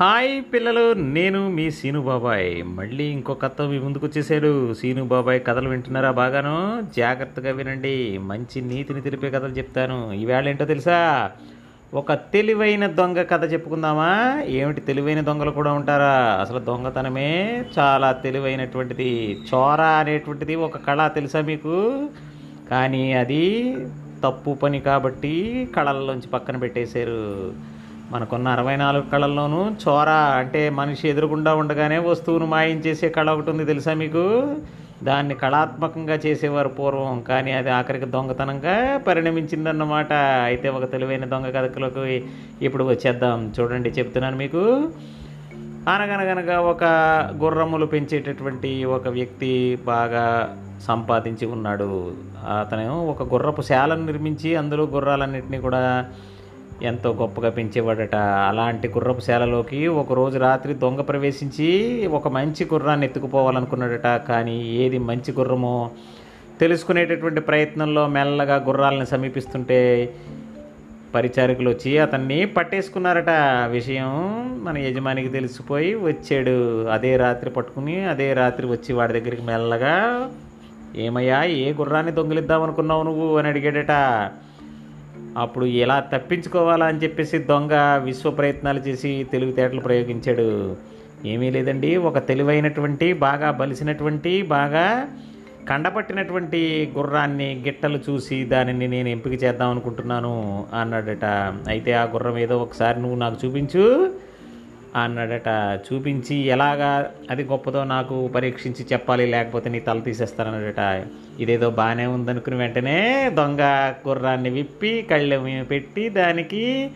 Hi పిల్లలు నేను మీ సీను బాబాయ్. మళ్ళీ ఇంకో కథ మీ ముందుకు వచ్చేసాడు. సీను బాబాయ్ కథలు వింటున్నారా బాగాను? జాగ్రత్తగా వినండి. మంచి నీతిని తెలిపే కథలు చెప్తాను. ఈవేళ ఏంటో తెలుసా? ఒక తెలివైన దొంగ కథ చెప్పుకుందామా? ఏమిటి తెలివైన దొంగలు కూడా ఉంటారా? అసలు దొంగతనమే చాలా తెలివైనటువంటిది. చోర అనేటువంటిది ఒక కళ తెలుసా మీకు? కానీ అది తప్పు పని కాబట్టి కళల్లోంచి పక్కన పెట్టేశారు. మనకున్న అరవై నాలుగు కళల్లోనూ చోర అంటే మనిషి ఎదురుగుండా ఉండగానే వస్తువును మాయించేసే కళ ఒకటి ఉంది తెలుసా మీకు? దాన్ని కళాత్మకంగా చేసేవారు పూర్వం కానీ అది ఆఖరికి దొంగతనంగా పరిణమించిందన్నమాట. అయితే ఒక తెలివైన దొంగ కథకులకు ఇప్పుడు వచ్చేద్దాం. చూడండి చెప్తున్నాను మీకు. అనగనగనగా ఒక గుర్రములు పెంచేటటువంటి ఒక వ్యక్తి బాగా సంపాదించి ఉన్నాడు. అతను ఒక గుర్రపు శాలను నిర్మించి అందులో గుర్రాలన్నింటినీ కూడా ఎంతో గొప్పగా పెంచేవాడట. అలాంటి గుర్రపు శాలలోకి ఒకరోజు రాత్రి దొంగ ప్రవేశించి ఒక మంచి గుర్రాన్ని ఎత్తుకుపోవాలనుకున్నాడట. కానీ ఏది మంచి గుర్రమో తెలుసుకునేటటువంటి ప్రయత్నంలో మెల్లగా గుర్రాలను సమీపిస్తుంటే పరిచారకులు వచ్చి అతన్ని పట్టేసుకున్నారట. విషయం మన యజమానికి తెలిసిపోయి వచ్చాడు. అదే రాత్రి పట్టుకుని అదే రాత్రి వచ్చి వాడి దగ్గరికి మెల్లగా ఏమయ్యా ఏ గుర్రాన్ని దొంగిలిద్దాం అనుకున్నావు నువ్వు? అని అడిగాడట. అప్పుడు ఎలా తప్పించుకోవాలా అని చెప్పేసి దొంగ విశ్వ ప్రయత్నాలు చేసి తెలివితేటలు ప్రయోగించాడు. ఏమీ లేదండి. ఒక తెలివైనటువంటి బాగా బలిసినటువంటి బాగా కండపట్టినటువంటి గుర్రాన్ని గిట్టలు చూసి దానిని నేను ఎంపిక చేద్దాం అనుకుంటున్నాను అన్నాడట. అయితే ఆ గుర్రం ఏదో ఒకసారి నువ్వు నాకు చూపించు. అన్నాడట చూపించి ఎలాగా అది గొప్పదో నాకు పరీక్షించి చెప్పాలి లేకపోతే నీ తల తీసేస్తానన్నాడట ఇదేదో బాగానే ఉందనుకుని వెంటనే దొంగ గుర్రాన్ని విప్పి కళ్ళెం పెట్టి దానికి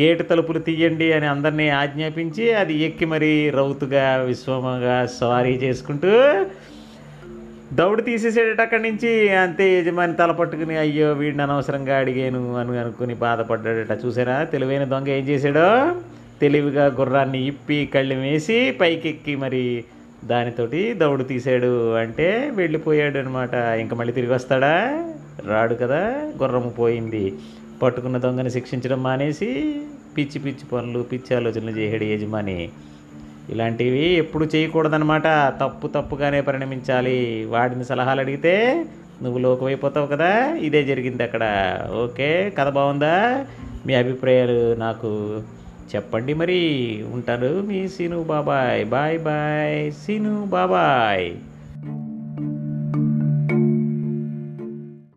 గేటు తలుపులు తీయండి అని అందరినీ ఆజ్ఞాపించి అది ఎక్కి మరీ రౌతుగా విశ్వమగా సారీ చేసుకుంటూ దౌడు తీసేసాడట అక్కడి నుంచి అంతే యజమాని తల పట్టుకుని అయ్యో వీడిని అనవసరంగా అడిగాను అని అనుకుని బాధపడ్డాడట. చూసారా? తెలివైన దొంగ ఏం చేశాడో? తెలివిగా గుర్రాన్ని ఇప్పి కళ్ళు వేసి పైకెక్కి మరి దానితోటి దౌడు తీసాడు అంటే వెళ్ళిపోయాడు అనమాట ఇంకా మళ్ళీ తిరిగి వస్తాడా? రాడు కదా గుర్రం పోయింది. పట్టుకున్న దొంగని శిక్షించడం మానేసి పిచ్చి పిచ్చి పనులు పిచ్చి ఆలోచనలు చేయడు యజమాని. ఇలాంటివి ఎప్పుడు చేయకూడదనమాట తప్పు తప్పుగానే పరిణమించాలి. వాడిని సలహాలు అడిగితే నువ్వు లోకమైపోతావు కదా ఇదే జరిగింది అక్కడ. ఓకే కథ బాగుందా? మీ అభిప్రాయాలు నాకు చెప్పండి మరి ఉంటారు మీ సీను బాబాయ్. Bye bye. సీను బాబాయ్.